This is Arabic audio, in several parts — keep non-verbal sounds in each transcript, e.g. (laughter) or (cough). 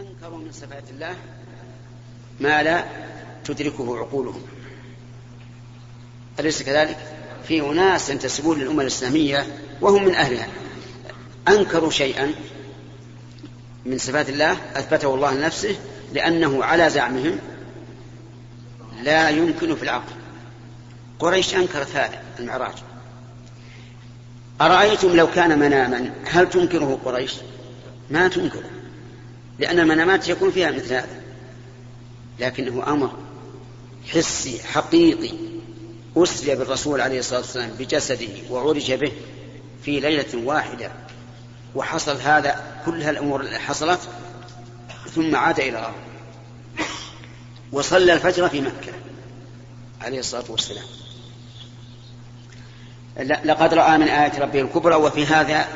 أنكروا من صفات الله ما لا تدركه عقولهم. أليس كذلك؟ في أناس ينتسبون للأمة الإسلامية وهم من أهلها. أنكروا شيئا من صفات الله أثبته الله لنفسه لأنه على زعمهم لا يمكن في العقل. قريش أنكرت هذا المعراج. أرأيتم لو كان مناما هل تنكره قريش؟ ما تنكره. لأن المنامات يكون فيها مثل هذا. لكنه أمر حسي حقيقي. أسري بالرسول عليه الصلاة والسلام بجسده وعرج به في ليلة واحدة. وحصل هذا كل هالأمور اللي حصلت ثم عاد إلى الأرض وصلى الفجر في مكة عليه الصلاة والسلام. لقد رأى من آيات ربه الكبرى وفي هذا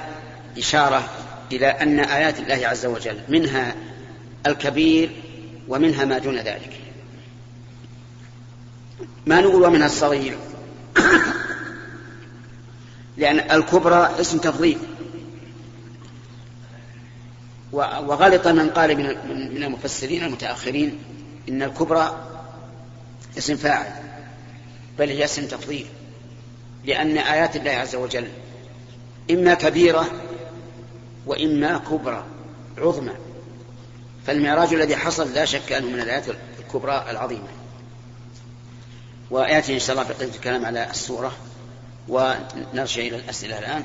إشارة إلى أن آيات الله عز وجل منها الكبير ومنها ما دون ذلك. ما نقول ومنها الصغير؟ (coughs) لأن الكبرى اسم تفضيل. وغلط من قال من المفسرين المتأخرين إن الكبرى اسم فاعل بل هي اسم تفضيل. لأن آيات الله عز وجل إما كبيرة وإما كبرى عظمى. فالمعراج الذي حصل لا شك أنه من الآيات الكبرى العظيمة. ويأتي إن شاء الله بقية الكلام على السورة ونرجع إلى الأسئلة الآن.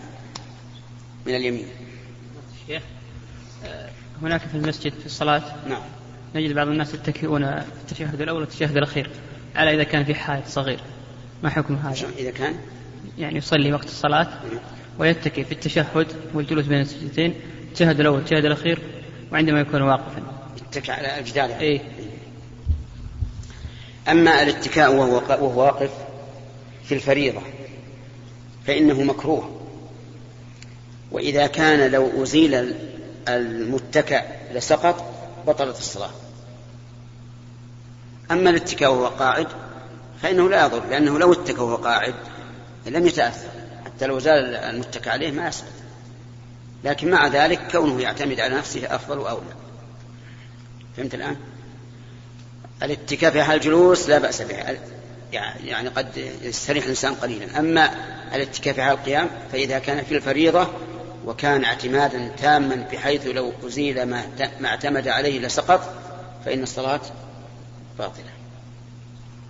من اليمين. شيخ هناك في المسجد في الصلاة. نعم. نجد بعض الناس يتكئون في التشهد الأول والتشهد الأخير. على إذا كان في حائط صغير؟ ما حكم هذا؟ إذا كان؟ يعني يصلي وقت الصلاة. نعم. ويتكئ في التشهد والجلوس بين السجدتين. التشهد الأول والتشهد الأخير وعندما يكون واقفا. يتكئ على الجدار يعني. إيه. أما الاتكاء وهو وهو واقف في الفريضة فإنه مكروه. وإذا كان لو أزيل المتكأ لسقط بطلت الصلاة. أما الاتكاء وهو قاعد فإنه لا يضر لأنه لو اتكى وهو قاعد لم يتأثر. حتى لو زال المتكى عليه ما يسقط لكن مع ذلك كونه يعتمد على نفسه أفضل وأولى. فهمت الآن؟ الاتكاء في حال الجلوس لا بأس به. يعني قد يستريح الإنسان قليلا. أما الاتكاء في حال القيام فإذا كان في الفريضة وكان اعتمادا تاما بحيث لو أزيل ما ما اعتمد عليه لسقط فإن الصلاة باطلة.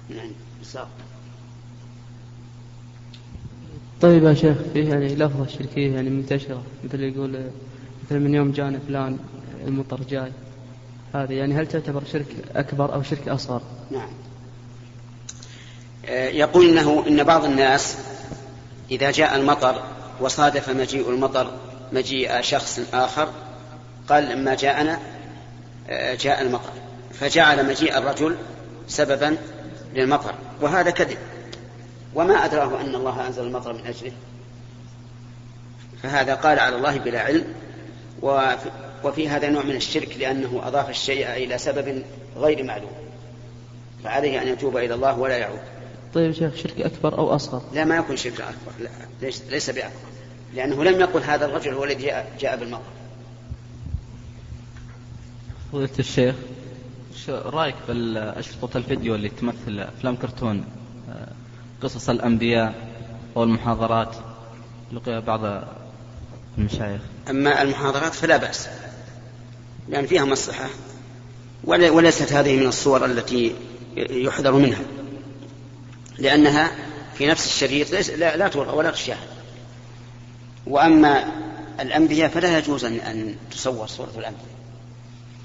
نعم. طيب يا شيخ فيه يعني لفظة شركية يعني منتشرة مثل يقول مثل من يوم جانا فلان المطر جاي. هذه يعني هل تعتبر شرك أكبر أو شرك أصغر؟ نعم. آه، يقول إنه إن بعض الناس إذا جاء المطر وصادف مجيء المطر مجيء شخص آخر قال لما جاءنا آه، جاء المطر فجعل مجيء الرجل سببا للمطر وهذا كذب. وما أدراه أن الله أنزل المطر من أجله. فهذا قال على الله بلا علم وفي هذا نوع من الشرك لأنه أضاف الشيء إلى سبب غير معلوم. فعليه أن يتوب إلى الله ولا يعود. طيب شيخ شرك أكبر أو أصغر؟ لا ما يكون شرك أكبر لا ليس, ليس بأكبر. لأنه لم يقل هذا الرجل هو الذي جاء, جاء بالمطر. فضيلة الشيخ رأيك بالأشرطة الفيديو اللي تمثل أفلام كرتون؟ قصص الأنبياء والمحاضرات لقي بعض المشايخ. أما المحاضرات فلا بأس لأن فيها مصلحة وليست هذه من الصور التي يحذر منها لأنها في نفس الشريط لا, لا تلغى ولا تشاهد وأما الأنبياء فلا يجوز أن تصور صورة الأنبياء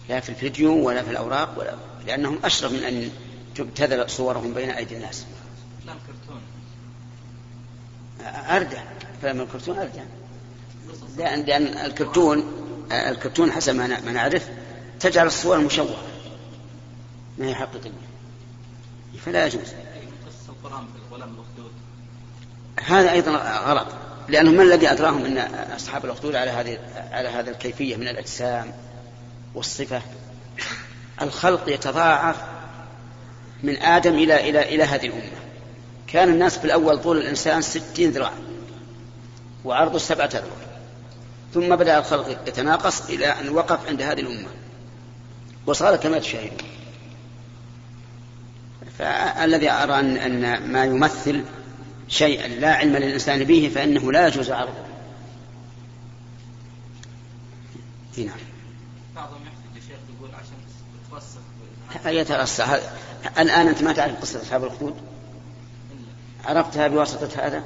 لا في الفيديو ولا في الأوراق ولا لأنهم أشرف من أن تبتذل صورهم بين أيدي الناس. أردى أفلام الكرتون أردى لأن, لأن الكرتون الكرتون حسب ما نعرف تجعل الصور مشوهة ما هي حقيقية. فلا يجوز. هذا أيضا غلط. لأنه ما الذي أدراهم أن أصحاب الأخدود على هذه على هذه الكيفية من الأجسام والصفة؟ الخلق يتضاعف من آدم إلى إلى إلى هذه الأمة. كان الناس في الأول طول الإنسان ستين ذراع وعرضه سبعة أذرع. ثم بدأ الخلق يتناقص إلى أن وقف عند هذه الأمة. وصار كما تشاهدون فالذي أرى أن, أن ما يمثل شيئا لا علم للإنسان به فإنه لا يجوز عرضه. نعم. بعضهم يحتج الشيخ يقول عشان تتوسخ. يترسخ الآن أنت ما تعرف قصة أصحاب الأخدود عرفتها بواسطة هذا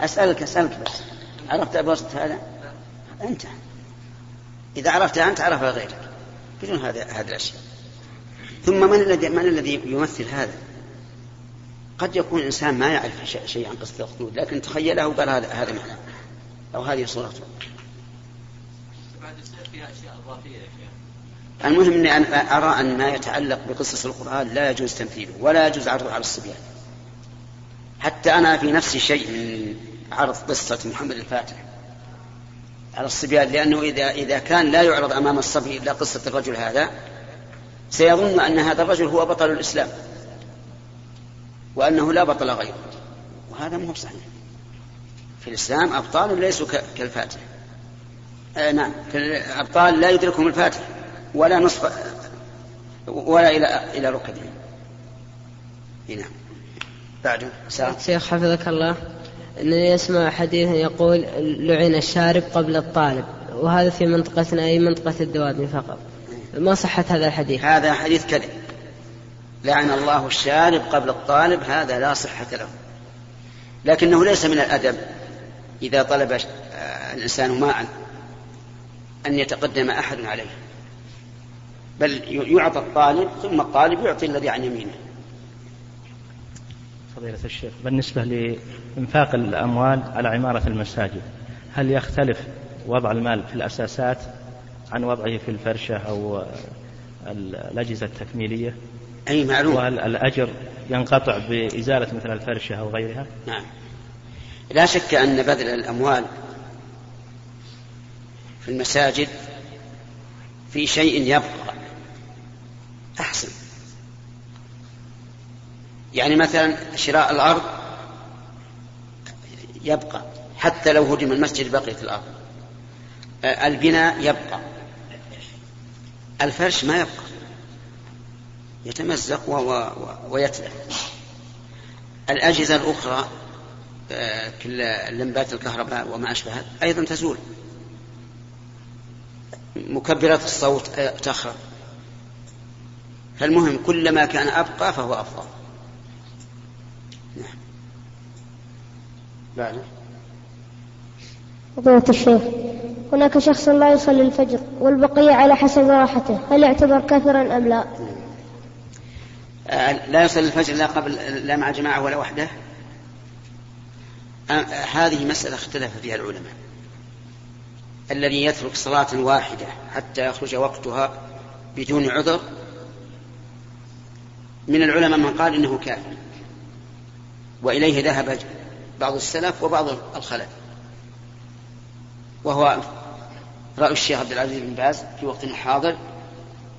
أسألك أسألك بس. عرفتها بواسطة هذا أنت. إذا عرفتها أنت عرفها غيرك. بدون هذا هذه الأشياء. ثم من الذي من الذي يمثل هذا؟ قد يكون الإنسان ما يعرف شيء عن قصة الأخدود لكن تخيله وقال هذا هذا معناه أو هذه صورته. المهم إني أنا أرى أن ما يتعلق بقصص القرآن لا يجوز تمثيله ولا يجوز عرضه على الصبيان. حتى أنا في نفسي شيء من عرض قصة محمد الفاتح على الصبيان لأنه إذا إذا كان لا يعرض أمام الصبي إلا قصة الرجل هذا سيظن أن هذا الرجل هو بطل الإسلام وأنه لا بطل غيره وهذا مو صحيح. في الإسلام أبطال ليسوا كالفاتح. آه نعم الأبطال لا يدركهم الفاتح ولا نصف ولا إلى إلى ركبهم نعم بعده شيخ حفظك الله. أنني أسمع حديث يقول لعن الشارب قبل الطالب وهذا في منطقتنا أي منطقة الدوادمي فقط. ما صحة هذا الحديث؟ هذا حديث كذب. لعن الله الشارب قبل الطالب هذا لا صحة له. لكنه ليس من الأدب إذا طلب الإنسان ماء أن يتقدم أحد عليه. بل يعطى الطالب ثم الطالب يعطي الذي عن يمينه. فضيلة الشيخ بالنسبة لإنفاق الأموال على عمارة المساجد هل يختلف وضع المال في الأساسات عن وضعه في الفرشة أو الأجهزة التكميلية؟ أي معلوم. وهل الأجر ينقطع بإزالة مثل الفرشة أو غيرها؟ نعم. لا شك أن بذل الأموال في المساجد في شيء يبقى أحسن. يعني مثلا شراء الأرض يبقى حتى لو هدم المسجد بقيت الأرض. البناء يبقى. الفرش ما يبقى. يتمزق ويتلف. الأجهزة الأخرى كل لمبات الكهرباء وما أشبهها أيضا تزول. مكبرات الصوت تخرب. فالمهم كلما كان أبقى فهو أفضل. بعده فضيلة الشيخ هناك شخص لا يصلي الفجر والبقية على حسب راحته هل يعتبر كافرا أم لا؟ آه، لا يصلي الفجر لا قبل لا مع جماعة ولا وحده؟ آه، هذه مسألة اختلف فيها العلماء. الذي يترك صلاة واحدة حتى يخرج وقتها بدون عذر من العلماء من قال إنه كافر وإليه ذهب بعض السلف وبعض الخلف. وهو رأي الشيخ عبد العزيز بن باز في وقت حاضر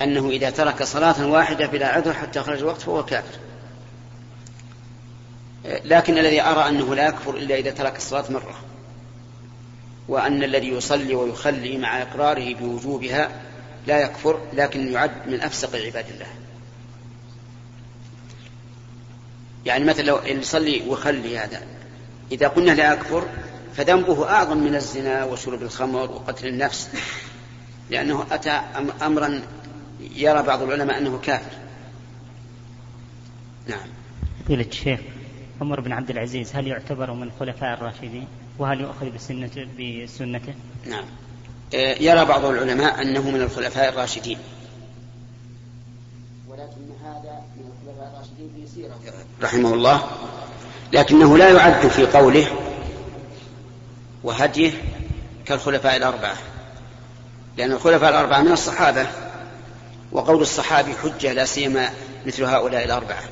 أنه إذا ترك صلاة واحدة بلا عذر حتى خرج الوقت فهو كافر. لكن الذي أرى أنه لا يكفر إلا إذا ترك الصلاة مرة. وأن الذي يصلي ويخلي مع إقراره بوجوبها لا يكفر لكن يعد من أفسق عباد الله. يعني مثلا لو يصلي ويخلي هذا إذا قلنا لا يكفر فذنبه أعظم من الزنا وشرب الخمر وقتل النفس لأنه أتى أمرا يرى بعض العلماء أنه كافر. نعم. فضيلة الشيخ عمر بن عبد العزيز هل يعتبر من الخلفاء الراشدين؟ وهل يؤخذ بسنته بسنته؟ نعم. آه، يرى بعض العلماء أنه من الخلفاء الراشدين. رحمه الله. لكنه لا يعد في قوله وهديه كالخلفاء الأربعة لأن الخلفاء الأربعة من الصحابة وقول الصحابي حجة لا سيما مثل هؤلاء الأربعة.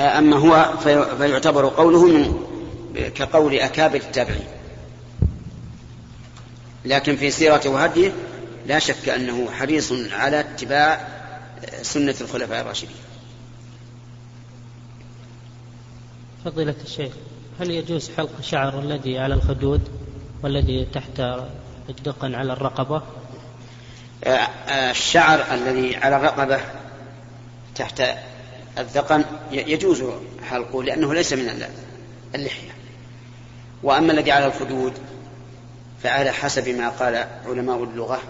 أما هو فيعتبر قوله من كقول أكابر التابعين لكن في سيرته وهديه لا شك أنه حريص على اتباع سنة الخلفاء الراشدين. فضيلة الشيخ هل يجوز حلق شعر الذي على الخدود والذي تحت الدقن على الرقبة؟ آه، آه، الشعر الذي على الرقبة تحت الذقن يجوز حلقه لأنه ليس من ال- اللحية. وأما الذي على الخدود فعلى حسب ما قال علماء اللغة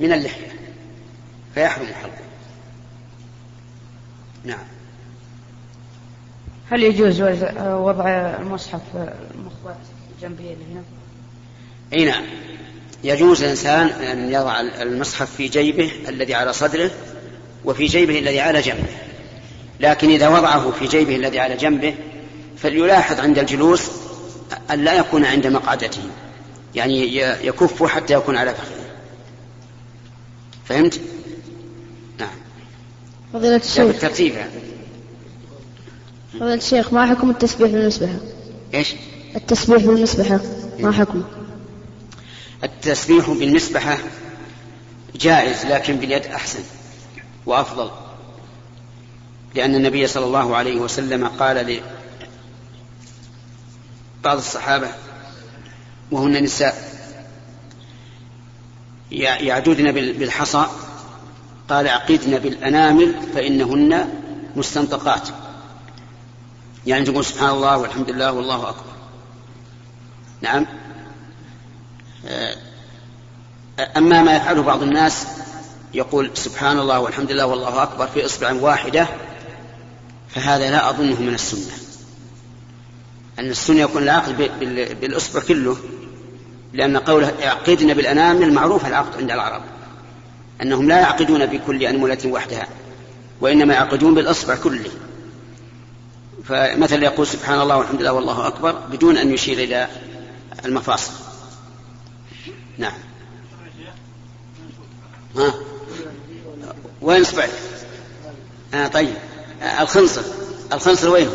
من اللحية فيحرم حلقه. نعم. هل يجوز وضع المصحف المخبأ جنبه اللي هنا؟ أي نعم. يجوز الإنسان أن يضع المصحف في جيبه الذي على صدره وفي جيبه الذي على جنبه. لكن إذا وضعه في جيبه الذي على جنبه فليلاحظ عند الجلوس أن لا يكون عند مقعدته. يعني يكف حتى يكون على فخذه. فهمت؟ نعم. فضيلة الشيخ. بالترتيب يعني. فضيلة الشيخ ما حكم التسبيح بالمسبحة؟ إيش التسبيح بالمسبحة ما حكمه؟ التسبيح بالمسبحة جائز لكن باليد أحسن وأفضل لأن النبي صلى الله عليه وسلم قال لبعض الصحابة وهن نساء يعدودن بال- بالحصى قال عقدن بالأنامل فإنهن مستنطقات يعني تقول سبحان الله والحمد لله والله أكبر. نعم. أما ما يفعله بعض الناس يقول سبحان الله والحمد لله والله أكبر في إصبع واحدة فهذا لا أظنه من السنة. أن السنة يكون العقد بالإصبع كله لأن قوله يعقدن بالأنامل معروف العقد عند العرب أنهم لا يعقدون بكل أنملة وحدها وإنما يعقدون بالإصبع كله. فمثلا يقول سبحان الله والحمد لله والله أكبر بدون أن يشير إلى المفاصل. نعم. ها؟ وين اصبعك؟ آه طيب. آه الخنصر. الخنصر وين هو؟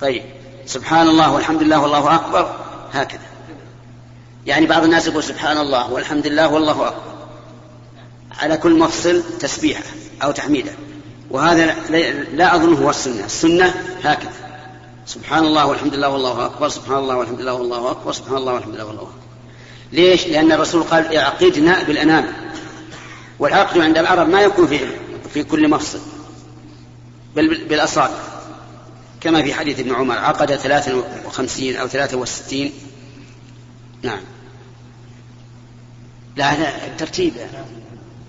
طيب. سبحان الله والحمد لله والله أكبر. هكذا. يعني بعض الناس يقول سبحان الله والحمد لله والله أكبر. على كل مفصل تسبيحة أو تحميدة. وهذا لا, أظنه هو السنة. السنة هكذا. سبحان الله والحمد لله والله أكبر سبحان الله والحمد لله والله أكبر سبحان الله والحمد لله والله أكبر. ليش؟ لأن الرسول قال اعقدنا بالأنام. والعقد عند العرب ما يكون في في كل مفصل بل بالأصابع. كما في حديث ابن عمر عقد 53 أو 63 نعم. لا لا الترتيب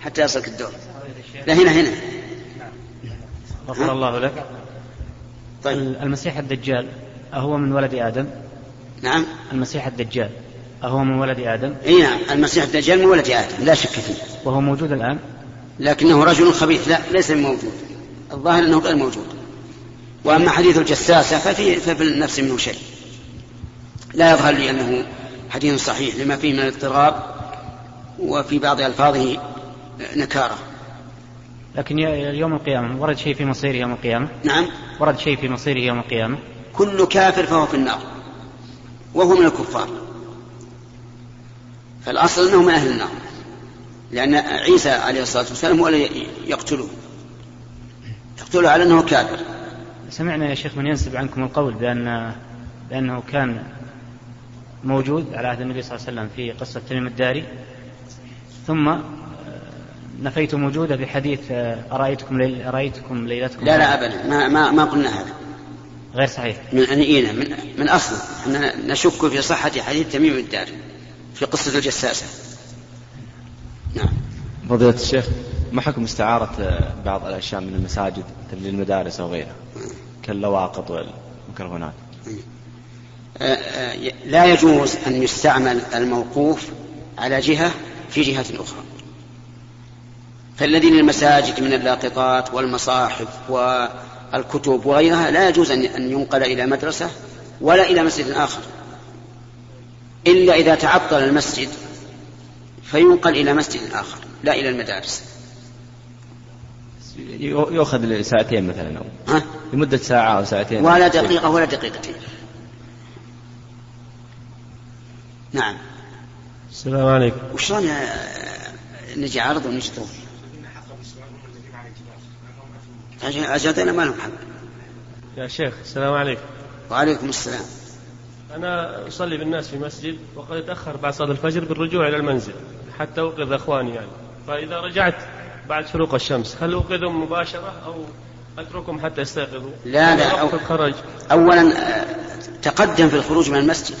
حتى يصلك الدور. لا هنا هنا. غفر الله لك. طيب. المسيح الدجال أهو من ولد آدم. نعم. المسيح الدجال أهو من ولد آدم. إي نعم. المسيح الدجال من ولد آدم لا شك فيه. وهو موجود الآن؟ لكنه رجل خبيث لا ليس موجود. الظاهر أنه غير موجود. وأما حديث الجساسة ففي ففي النفس منه شيء. لا يظهر لي أنه حديث صحيح لما فيه من الاضطراب وفي بعض ألفاظه نكارة. لكن يوم القيامة ورد شيء في مصيره يوم القيامة؟ نعم. ورد شيء في مصيره يوم القيامة؟ كل كافر فهو في النار وهو من الكفار. فالأصل أنه من أهل النار لأن عيسى عليه الصلاة والسلام هو الذي يقتله يقتله على أنه كافر. سمعنا يا شيخ من ينسب عنكم القول بأن بأنه كان موجود على عهد النبي صلى الله عليه وسلم في قصة تميم الداري ثم نفيتم وجوده بحديث آه، أرأيتكم ليل أرأيتكم ليلتكم؟ لا لا ابدا. ما ما, ما قلنا هذا. غير صحيح. من أنينا من من اصله إحنا نشك في صحة حديث تميم الداري في قصة الجساسة. نعم. فضيلة الشيخ ما حكم استعارة آه، بعض الأشياء من المساجد مثل للمدارس أو غيرها؟ كاللواقط والميكروفونات. آه، آه، لا يجوز أن يستعمل الموقوف على جهة في جهة أخرى. فالذي للمساجد من اللاقطات والمصاحف والكتب وغيرها لا يجوز أن ينقل إلى مدرسة ولا إلى مسجد آخر. إلا إذا تعطل المسجد فينقل إلى مسجد آخر لا إلى المدارس. يو- يؤخذ لساعتين مثلا أو ها؟ لمدة ساعة أو ساعتين. ولا دقيقة ولا دقيقتين. نعم. السلام عليكم. وشلون نجي عرض ونجي طول أجلنا ما لهم حق يا شيخ السلام عليكم. وعليكم السلام. أنا أصلي بالناس في مسجد وقد أتأخر بعد صلاة الفجر بالرجوع إلى المنزل حتى أوقظ أخواني يعني. فإذا رجعت بعد شروق الشمس هل أوقظهم مباشرة أو أتركهم حتى يستيقظوا؟ لا لا أو- الخرج. أولا آه، تقدم في الخروج من المسجد.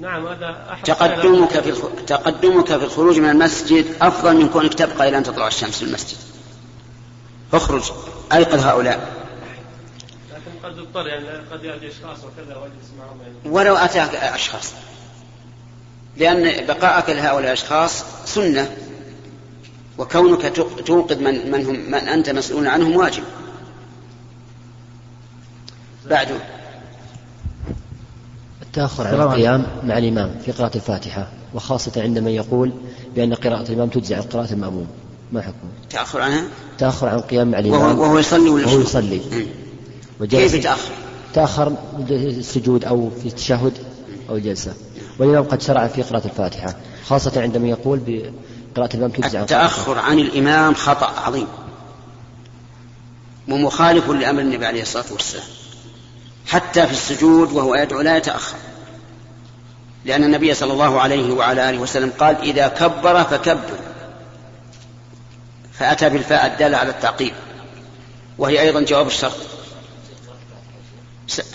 نعم هذا أحد تقدمك في الخ... تقدمك في الخروج من المسجد أفضل من كونك تبقى إلى أن تطلع الشمس في المسجد. اخرج أيقظ هؤلاء. لكن قد اضطر يعني قد يأتي أشخاص وكذا واجلس معهم يعني ولو أتاك أشخاص. لأن بقاءك لهؤلاء الأشخاص سنة وكونك توقظ من, من, هم من أنت مسؤول عنهم واجب. بعده التأخر عن القيام مع الإمام في قراءة الفاتحة وخاصة عند من يقول بأن قراءة الإمام تجزي عن قراءة المأموم. ما حكمه؟ تأخر عنها؟ تأخر عن القيام مع وهو, الإمام. وهو يصلي ولا وهو؟ يصلي. وجلس كيف يتأخر؟ تأخر؟ السجود أو في التشهد أو الجلسة والإمام قد شرع في قراءة الفاتحة خاصة عند من يقول بقراءة الإمام قراءة التأخر عن الإمام خطأ عظيم. ومخالف لأمر النبي عليه الصلاة والسلام. حتى في السجود وهو يدعو لا يتأخر. لأن النبي صلى الله عليه وعلى آله وسلم قال إذا كبر فكبر. فأتى بالفاء الدالة على التعقيب. وهي أيضا جواب الشرط.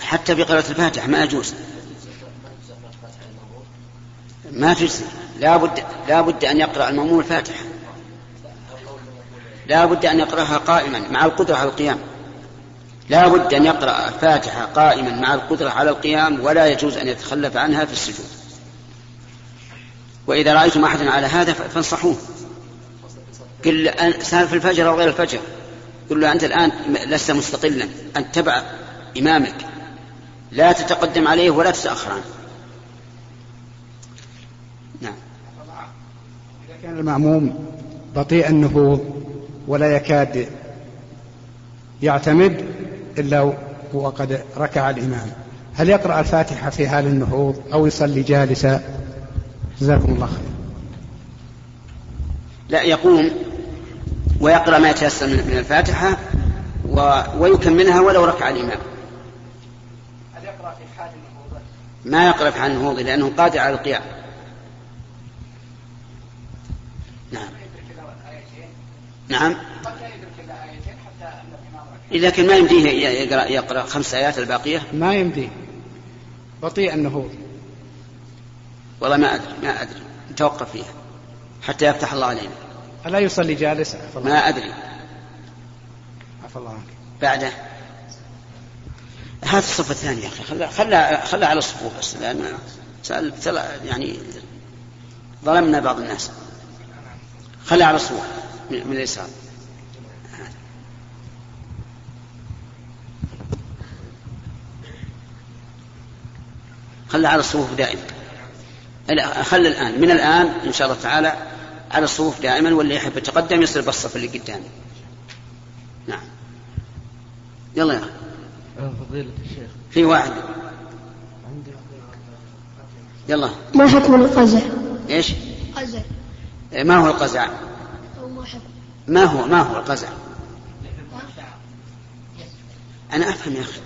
حتى في قراءة الفاتحة ما يجوز ما تجزي لا بد لا بد أن يقرأ المأموم الفاتحة. لا بد أن يقرأها قائما مع القدرة على القيام. لا بد أن يقرأ الفاتحة قائما مع القدرة على القيام ولا يجوز أن يتخلف عنها في السجود. وإذا رأيتم أحدا على هذا فانصحوه. قل أن- سال في الفجر أو غير الفجر. قل له أنت الآن لست مستقلا. أنت تبع إمامك. لا تتقدم عليه ولا تتأخر عنه. نعم. إذا كان المأموم بطيء النهوض ولا يكاد يعتمد إلا هو قد ركع الإمام. هل يقرأ الفاتحة في حال النهوض أو يصلي جالسا؟ جزاكم الله خير. لا يقوم ويقرأ ما يتيسر من من الفاتحة و... ويكملها ولو ركع الإمام هل يقرأ في حال النهوض ما يقرأ في عن النهوض لأنه قادر على القيام. نعم. نعم. لكن ما يمديه يقرأ, يقرأ خمس آيات الباقية. ما يمديه. بطيء النهوض والله ما أدري ما أدري. نتوقف فيها. حتى يفتح الله علينا. ألا يصلي جالسا. ما أدري. عفى الله عنك. بعده. هذه الصفة الثانية يا أخي. خلها خلها خلها على الصفوف بس لأن سأل سأل يعني ظلمنا بعض الناس. خلها على الصفوف من اليسار. خلها على الصفوف دائما. خلي الآن. من الآن إن شاء الله تعالى على الصفوف دائما واللي يحب يتقدم يصير بالصف اللي قدامه. نعم. يلا يا فضيلة الشيخ في واحد. يلا. ما حكم القزع إيش؟ قزع ما هو القزع؟ ما هو ما هو القزع؟ أنا أفهم يا أخي.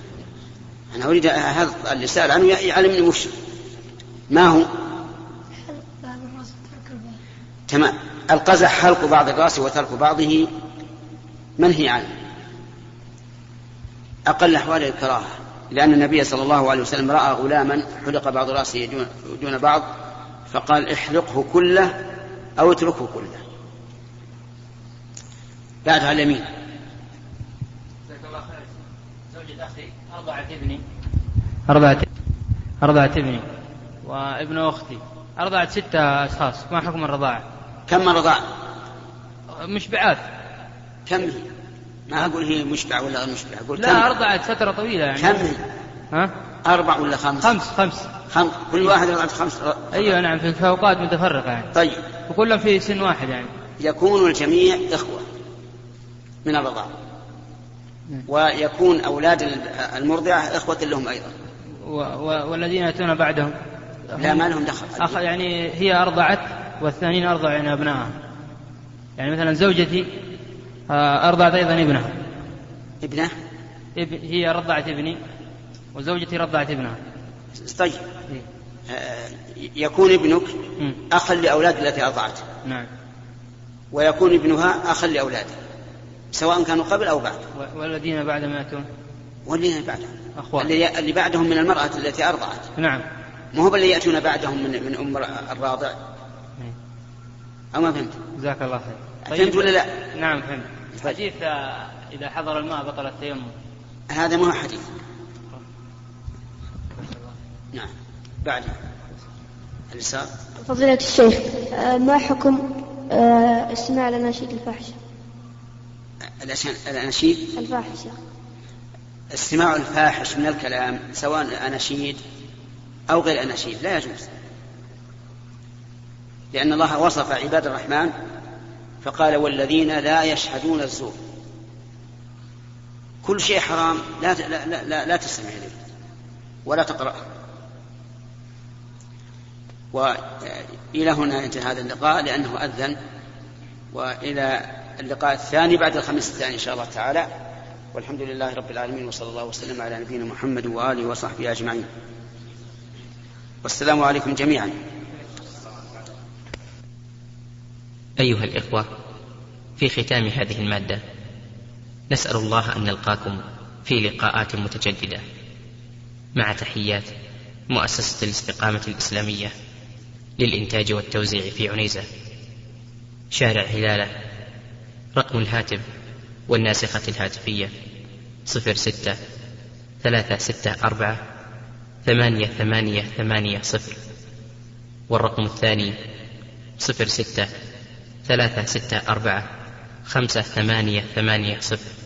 أنا أريد هذا اللي سأل عنه يعلمني وش ما هو؟ بعد الراس ترك البال تمام القزع حلق بعض الرأس وترك بعضه منهي عنه. أقل أحوال الكراهة لأن النبي صلى الله عليه وسلم رأى غلاما حلق بعض رأسه دون, بعض فقال احلقه كله أو اتركه كله. بعد على اليمين. جزاك الله خير. زوجة أخي أرضعت ابني أرضعت أرضعت ابني وابن أختي. أرضعت ستة أشخاص. ما حكم الرضاعة؟ كم مرة ضاع مشبعات. كم؟ هي ما أقول هي مشبع ولا غير مشبع أقول كم. لا أرضعت فترة طويلة يعني. كم؟ هي ها؟ أربع ولا خمس؟ خمس خمس. خمس. كل واحد رضعت خمس. أيوة نعم في أوقات متفرقة يعني. طيب. وكلهم في سن واحد يعني. يكون الجميع إخوة من الرضاعة ويكون أولاد المرضعة إخوة لهم أيضا. و... و... والذين يأتون بعدهم. لا ما لهم دخل. أخ... يعني هي أرضعت والثانيين أرضعن أبنائها يعني مثلا زوجتي آه، أرضعت أيضا ابنها. ابنه؟ اب... هي رضعت ابني وزوجتي رضعت ابنها. طيب. آه، يكون ابنك. أخا لأولاد التي أرضعت. نعم. ويكون ابنها أخا لأولاده سواء كانوا قبل أو بعد. والذين بعدهم يأتون والذين بعدهم أخوان. اللي بعدهم من المرأة التي أرضعت. نعم. ما هو اللي يأتون بعدهم من, من أم الراضع؟ أو ما فهمت؟ جزاك الله خير. فهمت ولا لا؟ نعم فهمت. حديث آه، إذا حضر الماء بطل التيمم. هذا ما هو حديث. نعم. بعدها اليسار فضيلة الشيخ آه، ما حكم آه، استماع الأناشيد الفاحشة؟ الأناشيد؟ الفاحشة. استماع الفاحش من الكلام سواء أناشيد أو غير أناشيد لا يجوز. لأن الله وصف عباد الرحمن فقال والذين لا يشهدون الزور. كل شيء حرام لا لا لا, لا, لا تستمع إليه ولا تقرأه. وإلى هنا ينتهي هذا اللقاء لأنه أذن وإلى اللقاء الثاني بعد الخميس الثاني إن شاء الله تعالى. والحمد لله رب العالمين وصلى الله وسلم على نبينا محمد وآله وصحبه أجمعين. والسلام عليكم جميعا. أيها الإخوة في ختام هذه المادة نسأل الله أن نلقاكم في لقاءات متجددة. مع تحيات مؤسسة الاستقامة الإسلامية للإنتاج والتوزيع في عنيزة. شارع هلالة رقم الهاتف والناسخة الهاتفية صفر ستة ثلاثة ستة أربعة ثمانية ثمانية ثمانية صفر. والرقم الثاني صفر ستة ثلاثة ستة أربعة خمسة ثمانية ثمانية صفر.